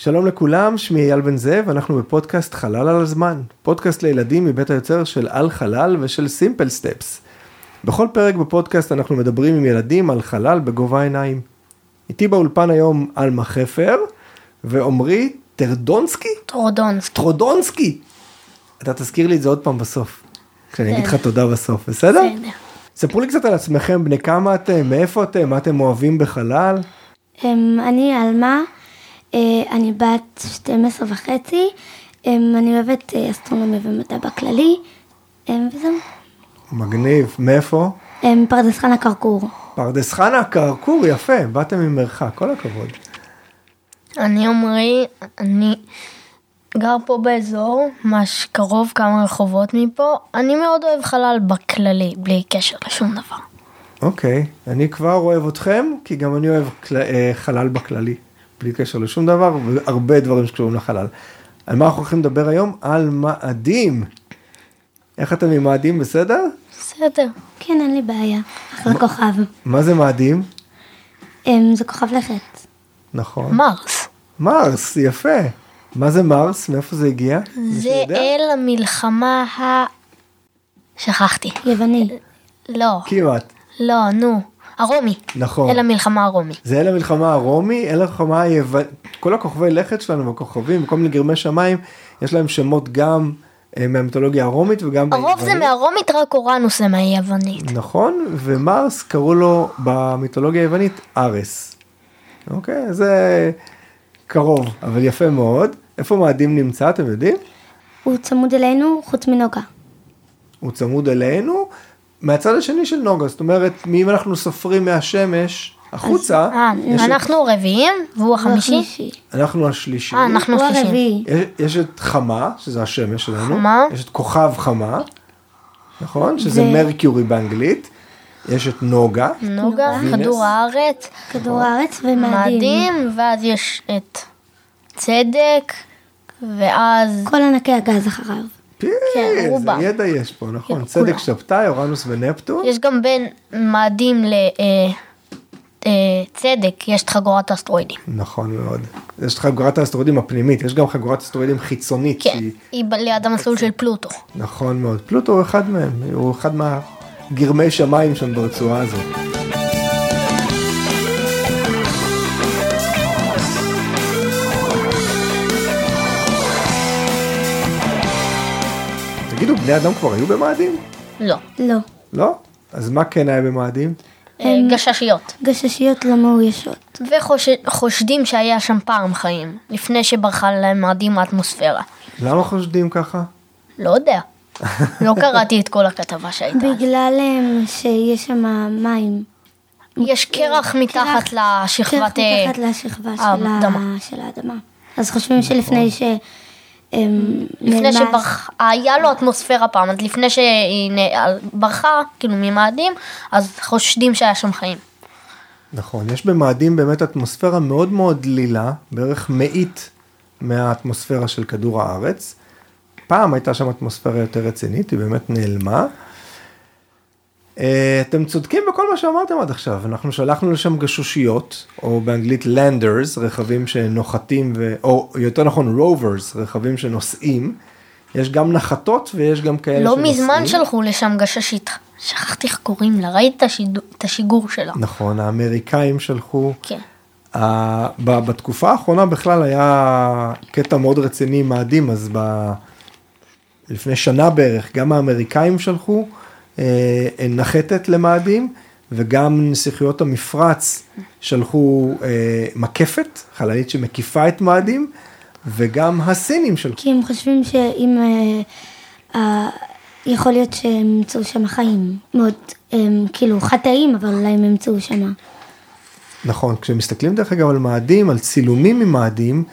שלום לכולם, שמי אייל בן זאב, אנחנו בפודקאסט חלל על הזמן, פודקאסט לילדים מבית היוצר של על חלל ושל סימפל סטפס. בכל פרק בפודקאסט אנחנו מדברים עם ילדים על חלל בגובה העיניים. איתי באולפן היום עלמה חפר ועמרי טרדונסקי? טרודונסקי. טרודונסקי. אתה תזכיר לי את זה עוד פעם בסוף, כשאני אגיד לך תודה בסוף, בסדר? בסדר. ספרו לי קצת על עצמכם, בני כמה אתם, מאיפה אתם, מה אתם אוהבים בחלל? אמ, אני עלמה, אני בת 12 וחצי, אמ, אני אוהבת אה, אסטרונומיה ומדע בכללי, אמ, וזהו. מגניב, מאיפה? אמ, פרדס חנה כרכור. פרדס חנה, כרכור, יפה, באתם ממרחק, כל הכבוד. אני עמרי, אני גר פה באזור, ממש קרוב כמה רחובות מפה. אני מאוד אוהב חלל בכללי, בלי קשר לשום דבר. אוקיי, אני כבר אוהב אתכם, כי גם אני אוהב. אה, חלל בכללי, בלי קשר לשום דבר, והרבה דברים שקשורים לחלל. על מה אנחנו הולכים לדבר היום? על מאדים. איך אתם עם מאדים, בסדר? בסדר. כן, אין לי בעיה. אחלה כוכב. מה זה מאדים? אמ, זה כוכב לכת. נכון. מרס. מרס, יפה. מה זה מרס? מאיפה זה הגיע? זה? אל המלחמה ה... שכחתי. יווני. לא, כמעט. לא, נו. הרומי. נכון. אל המלחמה הרומי. זה אל המלחמה הרומי, אל המלחמה היוונית, כל הכוכבי לכת שלנו והכוכבים, כל מיני גרמי שמיים, יש להם שמות גם אה, מהמיתולוגיה הרומית וגם הרוב זה מהרומית, רק אורנוס זה מהיוונית. נכון, ומרס קראו לו במיתולוגיה היוונית ארס. אוקיי, זה קרוב, אבל יפה מאוד. איפה מאדים נמצא, אתם יודעים? הוא צמוד אלינו, חוץ מנוגה. הוא צמוד אלינו, מהצד השני של נוגה, זאת אומרת, אם אנחנו סופרים מהשמש החוצה, אה, יש את- אנחנו רביעים, והוא החמישי? אנחנו השלישי. אה, אנחנו השלישי. יש, יש את חמה, שזה השמש שלנו, חמה. יש את כוכב חמה, נכון? שזה ו- מרקיורי באנגלית, יש את נוגה, נוגה, וינס. כדור הארץ, כדור הארץ ומאדים. מאדים, ואז יש את צדק, ואז כל ענקי הגז אחריו. פי, כן, איזה. ידע יש פה, נכון? כן, צדק. שבתאי, אורנוס ונפטון, יש גם בין מאדים לצדק, יש את חגורת האסטרואידים. נכון מאוד. יש את חגורת האסטרואידים הפנימית, יש גם חגורת אסטרואידים חיצונית, כן, שהיא- היא ליד המסלול של פלוטו. נכון מאוד. פלוטו הוא אחד מהם, הוא אחד מהגרמי שמיים שם ברצועה הזאת. תגידו, בני אדם כבר היו במאדים? לא. לא. לא? אז מה כן היה במאדים? אה, גששיות. גששיות לא מאוישות. וחושדים שהיה שם פעם חיים, לפני שברחה להם מאדים מהאטמוספירה. למה חושדים ככה? לא יודע. לא קראתי את כל הכתבה שהייתה. בגלל אמ, שיש שם מים. יש קרח מתחת לשכבת... קרח אה, מתחת לשכבה של האדמה. אז חושבים שלפני ש... אמ, לפני נעלמה- שברחה, היה לו אטמוספירה פעם, אז לפני שהיא ברחה, כאילו ממאדים, אז חושדים שהיה שם חיים. נכון, יש במאדים באמת אטמוספירה מאוד מאוד דלילה, בערך מאית מהאטמוספירה של כדור הארץ. פעם הייתה שם אטמוספירה יותר רצינית, היא באמת נעלמה. אה, אתם צודקים בכל מה שאמרתם עד עכשיו, אנחנו שלחנו לשם גשושיות, או באנגלית לנדרס, רכבים שנוחתים, ו... או יותר נכון רוברס, רכבים שנוסעים. יש גם נחתות ויש גם כאלה לא שנוסעים. מזמן שלחו לשם גששית. שכחתי איך קוראים לה, ראית את השיגור שלה. נכון, האמריקאים שלחו. כן. ב- בתקופה האחרונה בכלל היה קטע מאוד רציני עם מאדים, אז ב... לפני שנה בערך גם האמריקאים שלחו נחתת למאדים וגם נסיכויות המפרץ שלחו אה, מקפת, חללית שמקיפה את מאדים וגם הסינים שלחו. כי הם חושבים שאם... אה, אה, יכול להיות שהם ימצאו שם חיים. מאוד, הם, כאילו, חטאים, אבל אולי הם ימצאו שם. נכון, כשמסתכלים דרך אגב על מאדים, על צילומים ממאדים,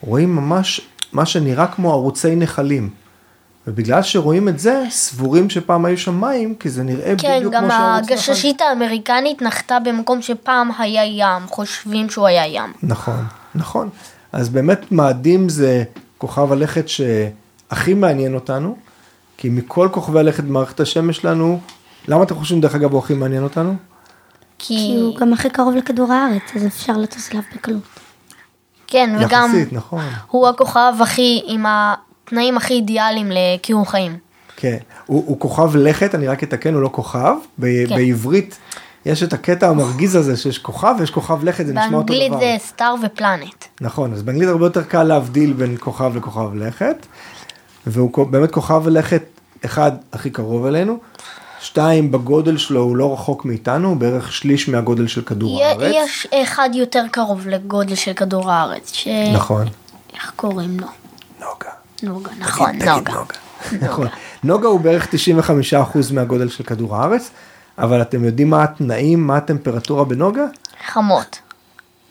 רואים ממש מה שנראה כמו ערוצי נחלים. ובגלל שרואים את זה, סבורים שפעם היו שם מים, כי זה נראה כן, בדיוק גם כמו שערוץ נחל. הגששית האמריקנית נחתה במקום שפעם היה ים, חושבים שהוא היה ים. נכון, נכון. אז באמת מאדים זה כוכב הלכת שהכי מעניין אותנו, כי מכל כוכבי הלכת במערכת השמש שלנו, למה אתם חושבים דרך אגב הוא הכי מעניין אותנו? כי, כי הוא גם הכי קרוב לכדור הארץ, אז אפשר לטוס אליו בקלות. כן, וגם יחסית, נכון. הוא הכוכב הכי, עם התנאים הכי אידיאליים לקיום חיים. כן, הוא, הוא כוכב לכת, אני רק אתקן, הוא לא כוכב. ב- כן. בעברית יש את הקטע המרגיז הזה שיש כוכב ויש כוכב לכת, זה נשמע אותו באנגלית דבר. זה סטאר ופלנט. נכון, אז באנגלית הרבה יותר קל להבדיל בין כוכב לכוכב לכת, והוא באמת כוכב לכת, אחד, הכי קרוב אלינו, שתיים, בגודל שלו הוא לא רחוק מאיתנו, הוא בערך שליש מהגודל של כדור י- הארץ. יש אחד יותר קרוב לגודל של כדור הארץ, ש... נכון. איך קוראים לו? נוגה. נוגה, נכון, נוגה. נכון. נוגה הוא בערך 95% מהגודל של כדור הארץ, אבל אתם יודעים מה התנאים, מה הטמפרטורה בנוגה? חמות.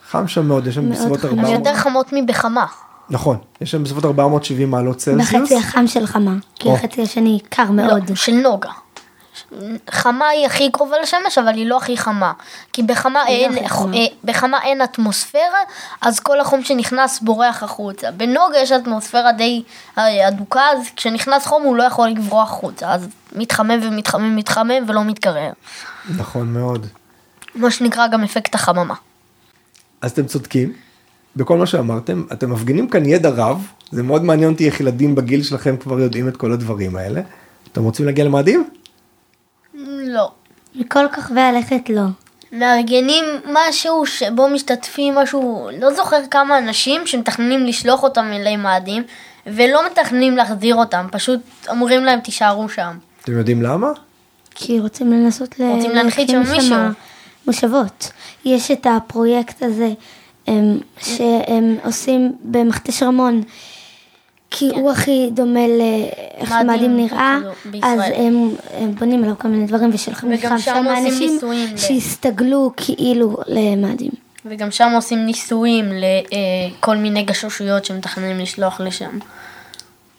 חם שם מאוד, יש שם בסביבות חם. 400, הן יותר חמות מבחמה. נכון, יש שם בסביבות 470 מעלות צלזיוס. בחצי החם של חמה, כי. החצי השני קר לא, מאוד. של נוגה. חמה היא הכי קרובה לשמש, אבל היא לא הכי חמה. כי בחמה, לא אין, חמה. אה, בחמה אין אטמוספירה, אז כל החום שנכנס בורח החוצה. בנוגה יש אטמוספירה די אה, אדוקה, אז כשנכנס חום הוא לא יכול לברוח החוצה. אז מתחמם ומתחמם ומתחמם ולא מתקרר. נכון מאוד. מה שנקרא גם אפקט החממה. אז אתם צודקים, בכל מה שאמרתם, אתם מפגינים כאן ידע רב, זה מאוד מעניין אותי איך ילדים בגיל שלכם כבר יודעים את כל הדברים האלה. אתם רוצים להגיע למאדים? לא. מכל כוכבי הלכת לא. מארגנים משהו שבו משתתפים משהו, לא זוכר כמה אנשים שמתכננים לשלוח אותם אלי מאדים ולא מתכננים להחזיר אותם, פשוט אומרים להם תישארו שם. אתם יודעים למה? כי רוצים לנסות ל- רוצים להנחית שם מישהו. מושבות. יש את הפרויקט הזה הם, שהם עושים במכתש רמון. כי הוא הכי דומה לאיך מאדים שמאדים נראה, כאילו, אז. הם, הם בונים עליו כל מיני דברים ושולחים לך שם אנשים שהסתגלו כאילו למאדים. וגם שם עושים ניסויים לכל מיני גשושיות שמתכננים לשלוח לשם.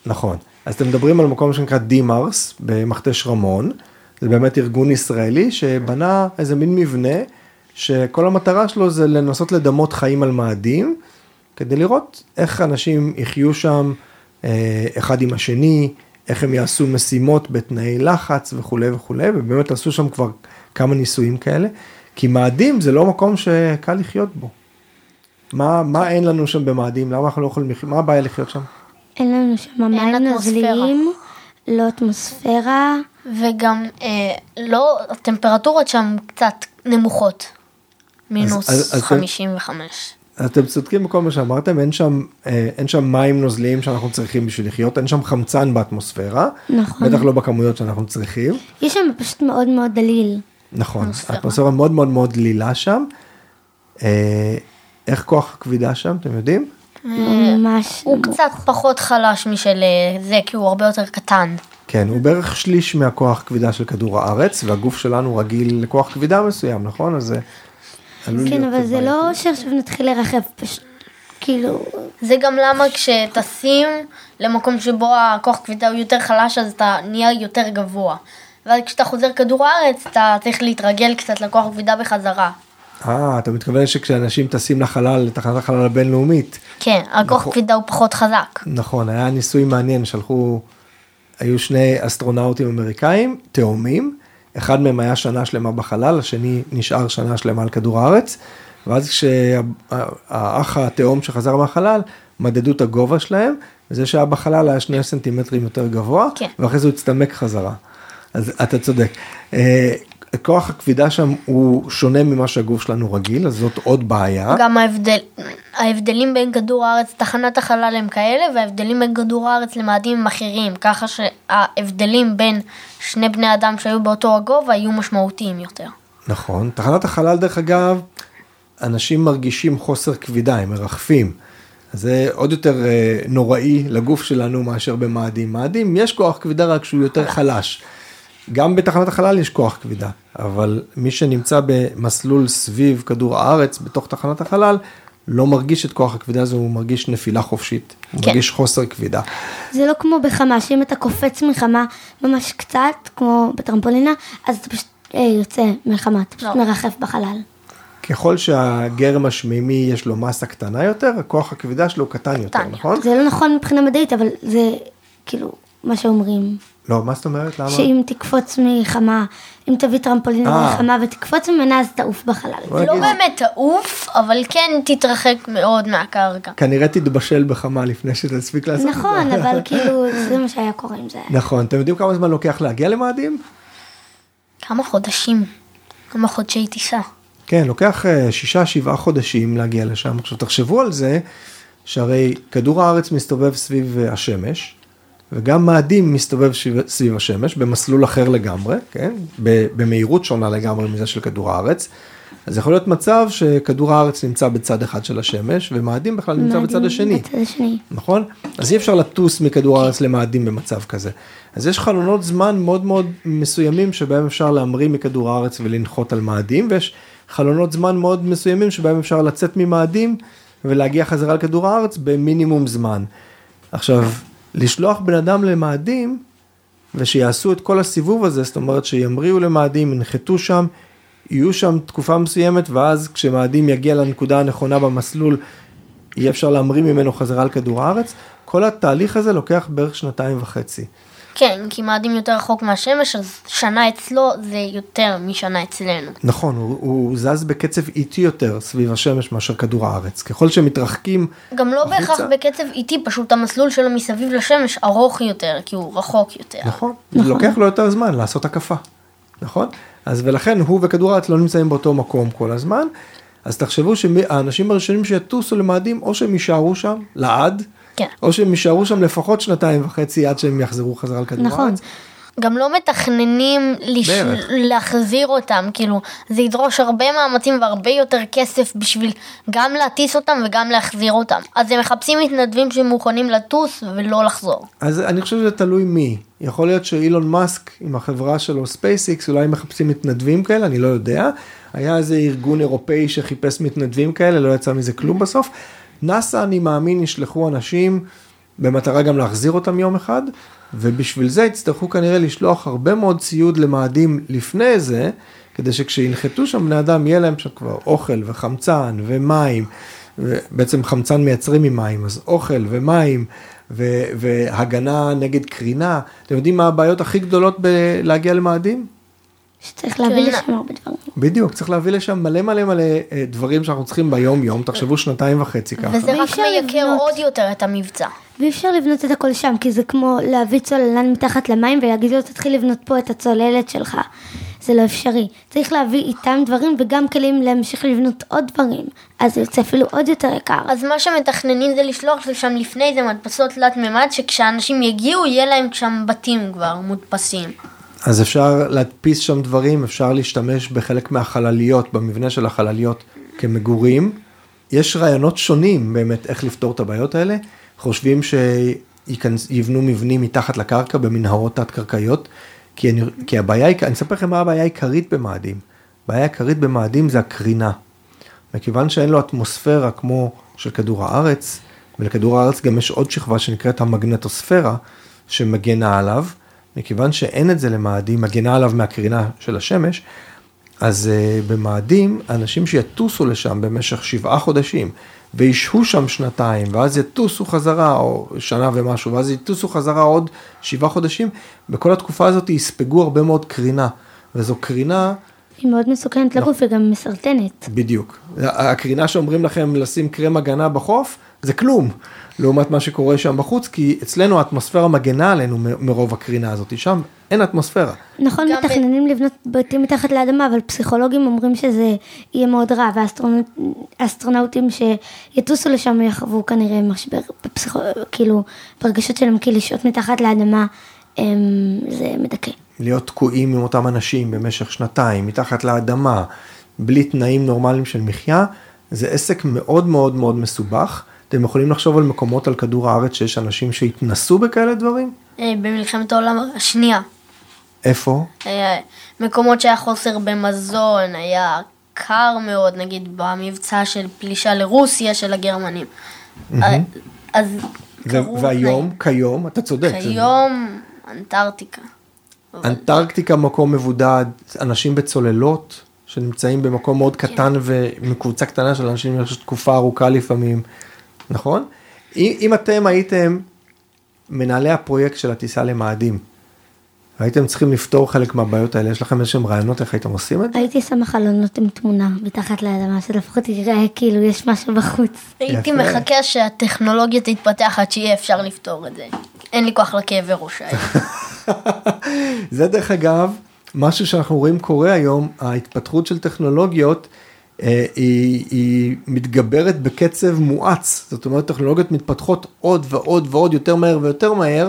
נכון. אז אתם מדברים על מקום שנקרא דימארס במכתש רמון. זה באמת ארגון ישראלי שבנה איזה מין מבנה שכל המטרה שלו זה לנסות לדמות חיים על מאדים כדי לראות איך אנשים יחיו שם אה, אחד עם השני, איך הם יעשו משימות בתנאי לחץ וכולי וכולי, ובאמת עשו שם כבר כמה ניסויים כאלה, כי מאדים זה לא מקום שקל לחיות בו. מה, מה אין לנו שם במאדים? למה אנחנו לא יכולים לחיות? מה הבעיה לחיות שם? אין לנו שם מים אטמוספירה. נוזליים, לא אטמוספירה. וגם אה, לא, הטמפרטורות שם קצת נמוכות. מינוס אז- אז אתם- 55. אתם צודקים בכל מה שאמרתם, אין שם, אה, אין שם מים נוזליים שאנחנו צריכים בשביל לחיות, אין שם חמצן באטמוספירה, נכון. בטח לא בכמויות שאנחנו צריכים, יש שם פשוט מאוד מאוד דליל. נכון, אטמוספירה. האטמוספירה מאוד מאוד מאוד דלילה שם. אה, איך כוח הכבידה שם, אתם יודעים? ממש הוא נמוך. קצת פחות חלש משל אה, זה, כי הוא הרבה יותר קטן. כן, הוא בערך שליש מהכוח כבידה של כדור הארץ, והגוף שלנו רגיל לכוח כבידה מסוים, נכון? אז כן, אבל זה לא. שעכשיו נתחיל לרחב פשוט. כאילו, זה גם למה כשטסים למקום שבו הכוח כבידה הוא יותר חלש, אז אתה נהיה יותר גבוה. ואז כשאתה חוזר כדור הארץ, אתה צריך להתרגל קצת לכוח כבידה בחזרה. אה, אתה מתכוון שכשאנשים טסים לחלל, לתחנת החלל הבינלאומית, כן, הכוח נכון. כבידה הוא פחות חזק. נכון, היה ניסוי מעניין, שלחו, היו שני אסטרונאוטים אמריקאים, תאומים, אחד מהם היה שנה שלמה בחלל, השני נשאר שנה שלמה על כדור הארץ, ואז כשהאח התאום שחזר מהחלל, מדדו את הגובה שלהם, וזה שהיה בחלל היה שני סנטימטרים יותר גבוה, כן. ואחרי זה הוא הצטמק חזרה. אז אתה צודק. כוח הכבידה שם הוא שונה ממה שהגוף שלנו רגיל, אז זאת עוד בעיה. גם ההבדל, ההבדלים בין כדור הארץ, תחנת החלל הם כאלה, וההבדלים בין כדור הארץ למאדים הם אחרים, ככה שההבדלים בין שני בני אדם שהיו באותו הגובה יהיו משמעותיים יותר. נכון, תחנת החלל דרך אגב, אנשים מרגישים חוסר כבידה, הם מרחפים. זה עוד יותר אה, נוראי לגוף שלנו מאשר במאדים. מאדים יש כוח כבידה רק שהוא יותר חלש. גם בתחנת החלל יש כוח כבידה, אבל מי שנמצא במסלול סביב כדור הארץ בתוך תחנת החלל, לא מרגיש את כוח הכבידה הזו, הוא מרגיש נפילה חופשית, הוא כן. מרגיש חוסר כבידה. זה לא כמו בחמה, שאם אתה קופץ מחמה ממש קצת, כמו בטרמפולינה, אז אתה פשוט אה, יוצא מחמה, אתה פשוט לא. מרחף בחלל. ככל שהגרם השמימי יש לו מסה קטנה יותר, הכוח הכבידה שלו קטן יותר, קטן נכון? זה לא נכון מבחינה מדעית, אבל זה כאילו, מה שאומרים. לא, מה זאת אומרת? למה? שאם תקפוץ מחמה, אם תביא טרמפולין אה. מחמה ותקפוץ ממנה אז תעוף בחלל. לא באמת תעוף, אבל כן תתרחק מאוד מהקרקע. כנראה תתבשל בחמה לפני שתספיק לעשות את זה. נכון, אבל כאילו זה מה שהיה קורה עם זה. נכון, אתם יודעים כמה זמן לוקח להגיע למאדים? כמה חודשים, כמה חודשי טיסה. כן, לוקח אה, שישה, שבעה חודשים להגיע לשם. עכשיו תחשבו על זה, שהרי כדור הארץ מסתובב סביב אה, השמש, וגם מאדים מסתובב סביב, השמש במסלול אחר לגמרי, כן? במהירות שונה לגמרי מזה של כדור הארץ. אז יכול להיות מצב שכדור הארץ נמצא בצד אחד של השמש, ומאדים בכלל נמצא בצד השני. בצד השני. נכון? אז אי אפשר לטוס מכדור הארץ למאדים במצב כזה. אז יש חלונות זמן מאוד מאוד מסוימים שבהם אפשר להמריא מכדור הארץ ולנחות על מאדים, ויש חלונות זמן מאוד מסוימים שבהם אפשר לצאת ממאדים ולהגיע חזרה לכדור הארץ במינימום זמן. עכשיו, לשלוח בן אדם למאדים ושיעשו את כל הסיבוב הזה, זאת אומרת שימריאו למאדים, ינחתו שם, יהיו שם תקופה מסוימת, ואז כשמאדים יגיע לנקודה הנכונה במסלול, יהיה אפשר להמריא ממנו חזרה לכדור הארץ. כל התהליך הזה לוקח בערך שנתיים וחצי. כן, כי מאדים יותר רחוק מהשמש, אז שנה אצלו זה יותר משנה אצלנו. נכון, הוא, הוא זז בקצב איטי יותר סביב השמש מאשר כדור הארץ. ככל שמתרחקים, גם לא החוצה. בהכרח בקצב איטי, פשוט המסלול שלו מסביב לשמש ארוך יותר, כי הוא רחוק יותר. נכון, זה לוקח לו יותר זמן לעשות הקפה, נכון? אז ולכן הוא וכדור הארץ לא נמצאים באותו מקום כל הזמן. אז תחשבו שהאנשים הראשונים שיטוסו למאדים, או שהם יישארו שם לעד, כן. או שהם יישארו שם לפחות שנתיים וחצי עד שהם יחזרו חזרה לכדור נכון. הארץ. גם לא מתכננים לש... להחזיר אותם, כאילו, זה ידרוש הרבה מאמצים והרבה יותר כסף בשביל גם להטיס אותם וגם להחזיר אותם. אז הם מחפשים מתנדבים שמוכנים לטוס ולא לחזור. אז אני חושב שזה תלוי מי. יכול להיות שאילון מאסק עם החברה שלו ספייסיקס אולי מחפשים מתנדבים כאלה, אני לא יודע. היה איזה ארגון אירופאי שחיפש מתנדבים כאלה, לא יצא מזה כלום בסוף. נאסא אני מאמין ישלחו אנשים במטרה גם להחזיר אותם יום אחד, ובשביל זה יצטרכו כנראה לשלוח הרבה מאוד ציוד למאדים לפני זה, כדי שכשינחתו שם בני אדם יהיה להם שם כבר אוכל וחמצן ומים, בעצם חמצן מייצרים ממים, אז אוכל ומים ו- והגנה נגד קרינה. אתם יודעים מה הבעיות הכי גדולות בלהגיע למאדים? שצריך להביא קרינה. לשם הרבה דברים. בדיוק, צריך להביא לשם מלא מלא מלא אה, דברים שאנחנו צריכים ביום יום, תחשבו שנתיים וחצי ככה. וזה רק מייקר. עוד יותר את המבצע. ואי אפשר לבנות את הכל שם, כי זה כמו להביא צוללן מתחת למים ולהגיד לו תתחיל לבנות פה את הצוללת שלך. זה לא אפשרי. צריך להביא איתם דברים וגם כלים להמשיך לבנות עוד דברים. אז זה יוצא אפילו עוד יותר יקר. אז מה שמתכננים זה לשלוח לשם לפני זה מדפסות תלת מימד, שכשאנשים יגיעו יהיה להם שם בתים כבר מודפסים. אז אפשר להדפיס שם דברים, אפשר להשתמש בחלק מהחלליות, במבנה של החלליות כמגורים. יש רעיונות שונים באמת איך לפתור את הבעיות האלה. חושבים שיבנו מבנים מתחת לקרקע במנהרות תת-קרקעיות, כי, אני, כי הבעיה, אני אספר לכם מה הבעיה העיקרית במאדים. הבעיה העיקרית במאדים זה הקרינה. מכיוון שאין לו אטמוספירה כמו של כדור הארץ, ולכדור הארץ גם יש עוד שכבה שנקראת המגנטוספירה, שמגנה עליו, מכיוון שאין את זה למאדים, מגנה עליו מהקרינה של השמש, אז uh, במאדים, אנשים שיטוסו לשם במשך שבעה חודשים, וישהו שם שנתיים, ואז יטוסו חזרה, או שנה ומשהו, ואז יטוסו חזרה עוד שבעה חודשים, בכל התקופה הזאת יספגו הרבה מאוד קרינה, וזו קרינה היא מאוד מסוכנת לגוף וגם מסרטנת. בדיוק. הקרינה שאומרים לכם לשים קרם הגנה בחוף, זה כלום, לעומת מה שקורה שם בחוץ, כי אצלנו האטמוספירה מגנה עלינו מרוב הקרינה הזאת, שם אין אטמוספירה. נכון, גם ב- מתכננים לבנות בתים מתחת לאדמה, אבל פסיכולוגים אומרים שזה יהיה מאוד רע, והאסטרונאוטים שיטוסו לשם יחוו כנראה משבר, בפסיכו... כאילו, ברגשות שלהם, כי לשהות מתחת לאדמה הם... זה מדכא. להיות תקועים עם אותם אנשים במשך שנתיים, מתחת לאדמה, בלי תנאים נורמליים של מחיה, זה עסק מאוד מאוד מאוד מסובך. אתם יכולים לחשוב על מקומות על כדור הארץ שיש אנשים שהתנסו בכאלה דברים? אה, במלחמת העולם השנייה. איפה? היה מקומות שהיה חוסר במזון, היה קר מאוד, נגיד במבצע של פלישה לרוסיה של הגרמנים. אה, אז קרו והיום, כיום, אתה צודק. כיום אנטארקטיקה. אנטרקטיקה מקום מבודד, אנשים בצוללות שנמצאים במקום מאוד קטן ומקבוצה קטנה של אנשים במשך תקופה ארוכה לפעמים, נכון? אם, אם אתם הייתם מנהלי הפרויקט של הטיסה למאדים, והייתם צריכים לפתור חלק מהבעיות האלה, יש לכם איזשהם רעיונות איך הייתם עושים את זה? הייתי שמה חלונות עם תמונה מתחת לאדמה, שלפחות יראה כאילו יש משהו בחוץ. הייתי. מחכה שהטכנולוגיה תתפתח עד שיהיה אפשר לפתור את זה. אין לי כוח לכאבי ראש האלה. זה דרך אגב, משהו שאנחנו רואים קורה היום, ההתפתחות של טכנולוגיות היא, היא מתגברת בקצב מואץ, זאת אומרת טכנולוגיות מתפתחות עוד ועוד ועוד יותר מהר ויותר מהר,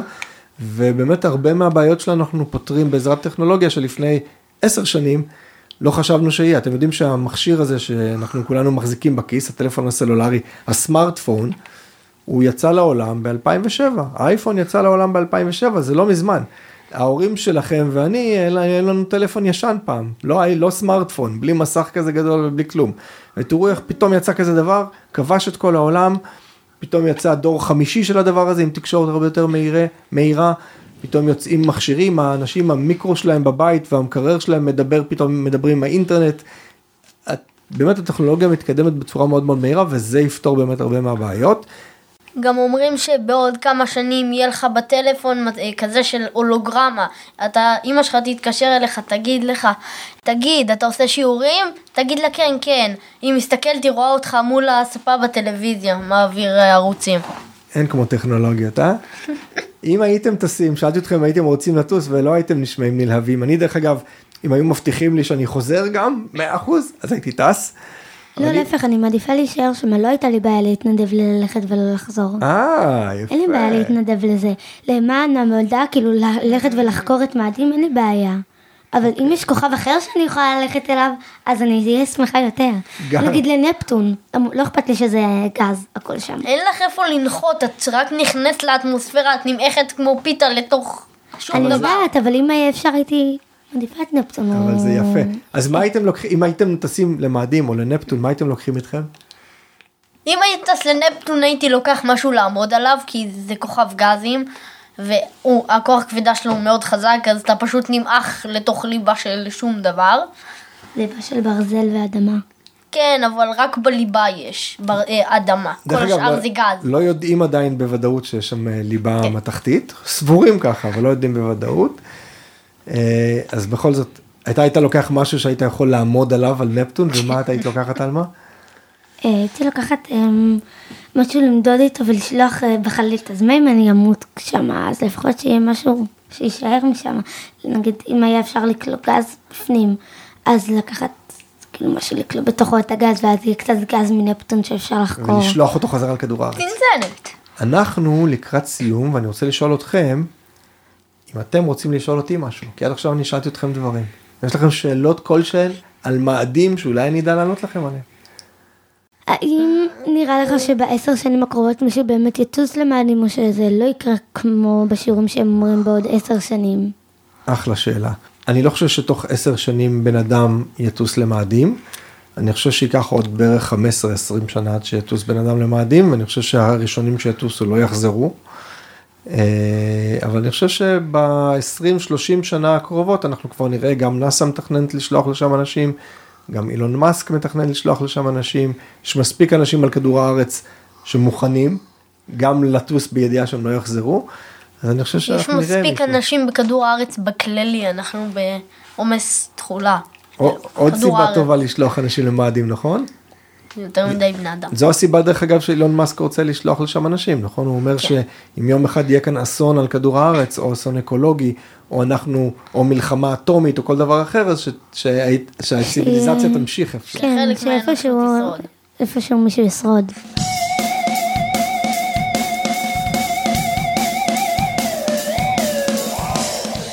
ובאמת הרבה מהבעיות שלנו אנחנו פותרים בעזרת טכנולוגיה שלפני עשר שנים לא חשבנו שיהיה. אתם יודעים שהמכשיר הזה שאנחנו כולנו מחזיקים בכיס, הטלפון הסלולרי, הסמארטפון, הוא יצא לעולם ב-2007, האייפון יצא לעולם ב-2007, זה לא מזמן. ההורים שלכם ואני, היה לנו טלפון ישן פעם, לא, לא סמארטפון, בלי מסך כזה גדול ובלי כלום. ותראו איך פתאום יצא כזה דבר, כבש את כל העולם, פתאום יצא דור חמישי של הדבר הזה עם תקשורת הרבה יותר מהירה, מהירה, פתאום יוצאים מכשירים, האנשים, המיקרו שלהם בבית והמקרר שלהם מדבר, פתאום מדברים עם האינטרנט. באמת הטכנולוגיה מתקדמת בצורה מאוד מאוד מהירה וזה יפתור באמת הרבה מהבעיות. גם אומרים שבעוד כמה שנים יהיה לך בטלפון אה, כזה של הולוגרמה. אתה, אמא שלך תתקשר אליך, תגיד לך, תגיד, אתה עושה שיעורים? תגיד לה כן, כן. היא מסתכלת, היא רואה אותך מול הספה בטלוויזיה, מעביר אה, ערוצים. אין כמו טכנולוגיות, אה? אם הייתם טסים, שאלתי אתכם אם הייתם רוצים לטוס ולא הייתם נשמעים נלהבים, אני דרך אגב, אם היו מבטיחים לי שאני חוזר גם, 100%, אז הייתי טס. לא, להפך, אני מעדיפה להישאר שם, לא הייתה לי בעיה להתנדב ללכת ולא לחזור. אה, יפה. אין לי בעיה להתנדב לזה. למען המדע, כאילו ללכת ולחקור את מאדים, אין לי בעיה. אבל אם יש כוכב אחר שאני יכולה ללכת אליו, אז אני אהיה שמחה יותר. גם. נגיד לנפטון, לא אכפת לי שזה גז, הכל שם. אין לך איפה לנחות, את רק נכנסת לאטמוספירה, את נמעכת כמו פיתה לתוך שום אני דבר. יודעת, אבל אם אפשר הייתי מעדיפה את נפטון. אבל זה יפה. אז מה הייתם לוקחים, אם הייתם טסים למאדים או לנפטון, מה הייתם לוקחים איתכם? אם היית טס לנפטון הייתי לוקח משהו לעמוד עליו, כי זה כוכב גזים, והכוח כבידה שלו הוא מאוד חזק, אז אתה פשוט נמעך לתוך ליבה של שום דבר. ליבה של ברזל ואדמה. כן, אבל רק בליבה יש בר, אה, אדמה. כל השאר לא- זה גז. לא יודעים עדיין בוודאות שיש שם אה, ליבה כן. מתכתית, סבורים ככה, אבל לא יודעים בוודאות. אה, אז בכל זאת, אתה היית לוקח משהו שהיית יכול לעמוד עליו, על נפטון, ומה את היית לוקחת על מה? אה, הייתי לקחת אמ, משהו למדוד איתו ולשלוח אה, בחללית, אז מה אם אני אמות שם, אז לפחות שיהיה משהו שיישאר משם. נגיד, אם היה אפשר לקלוא גז בפנים, אז לקחת כאילו משהו לקלוא בתוכו את הגז, ואז יהיה קצת גז מנפטון שאפשר לחקור. ולשלוח אותו חזרה על כדור הארץ. צנצנת. אנחנו לקראת סיום, ואני רוצה לשאול אתכם, אם אתם רוצים לשאול אותי משהו, כי עד עכשיו אני שאלתי אתכם דברים. יש לכם שאלות כלשהן על מאדים שאולי אני אדע לענות לכם עליהם. האם נראה לך שבעשר שנים הקרובות מישהו באמת יטוס למאדים, או שזה לא יקרה כמו בשיעורים שהם אומרים בעוד עשר שנים? אחלה שאלה. אני לא חושב שתוך עשר שנים בן אדם יטוס למאדים. אני חושב שייקח עוד בערך 15-20 שנה עד שיטוס בן אדם למאדים, ואני חושב שהראשונים שיטוסו לא יחזרו. אה, אבל אני חושב שב-20-30 שנה הקרובות אנחנו כבר נראה גם נאס"א מתכננת לשלוח לשם אנשים, גם אילון מאסק מתכנן לשלוח לשם אנשים, יש מספיק אנשים על כדור הארץ שמוכנים גם לטוס בידיעה שהם לא יחזרו. אז אני חושב יש שאנחנו נראה מספיק מישהו. אנשים בכדור הארץ בכללי, אנחנו בעומס תכולה. עוד סיבה הארץ. טובה לשלוח אנשים למאדים, נכון? יותר מדי בני אדם. זו הסיבה דרך אגב שאילון מאסק רוצה לשלוח לשם אנשים, נכון? הוא אומר כן. שאם יום אחד יהיה כאן אסון על כדור הארץ, או אסון אקולוגי, או אנחנו, או מלחמה אטומית, או כל דבר אחר, אז ש- שהציוויליזציה תמשיך איפה. כן, שאיפשהו ישרוד. איפשהו מישהו ישרוד.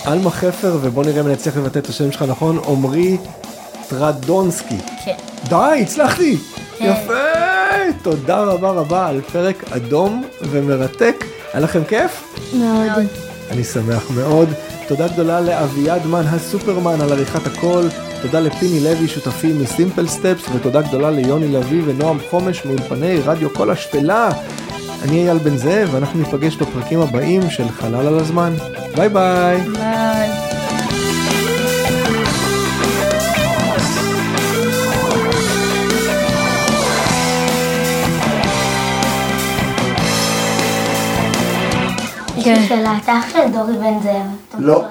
עלמה חפר, ובוא נראה אם אני אצליח לבטא את השם שלך נכון, עמרי טרדונסקי. כן. די, הצלחתי! כן. יפה! תודה רבה רבה על פרק אדום ומרתק. היה לכם כיף? מאוד. אני שמח מאוד. תודה גדולה לאביעד מן הסופרמן על עריכת הכל. תודה לפיני לוי, שותפים מסימפל סטפס, ותודה גדולה ליוני לביא ונועם חומש מאולפני רדיו כל השפלה. אני אייל בן זאב, ואנחנו ניפגש בפרקים הבאים של חלל על הזמן. ביי ביי. ביי. כן, שאלה, אתה אח של דורי בן זאב. לא.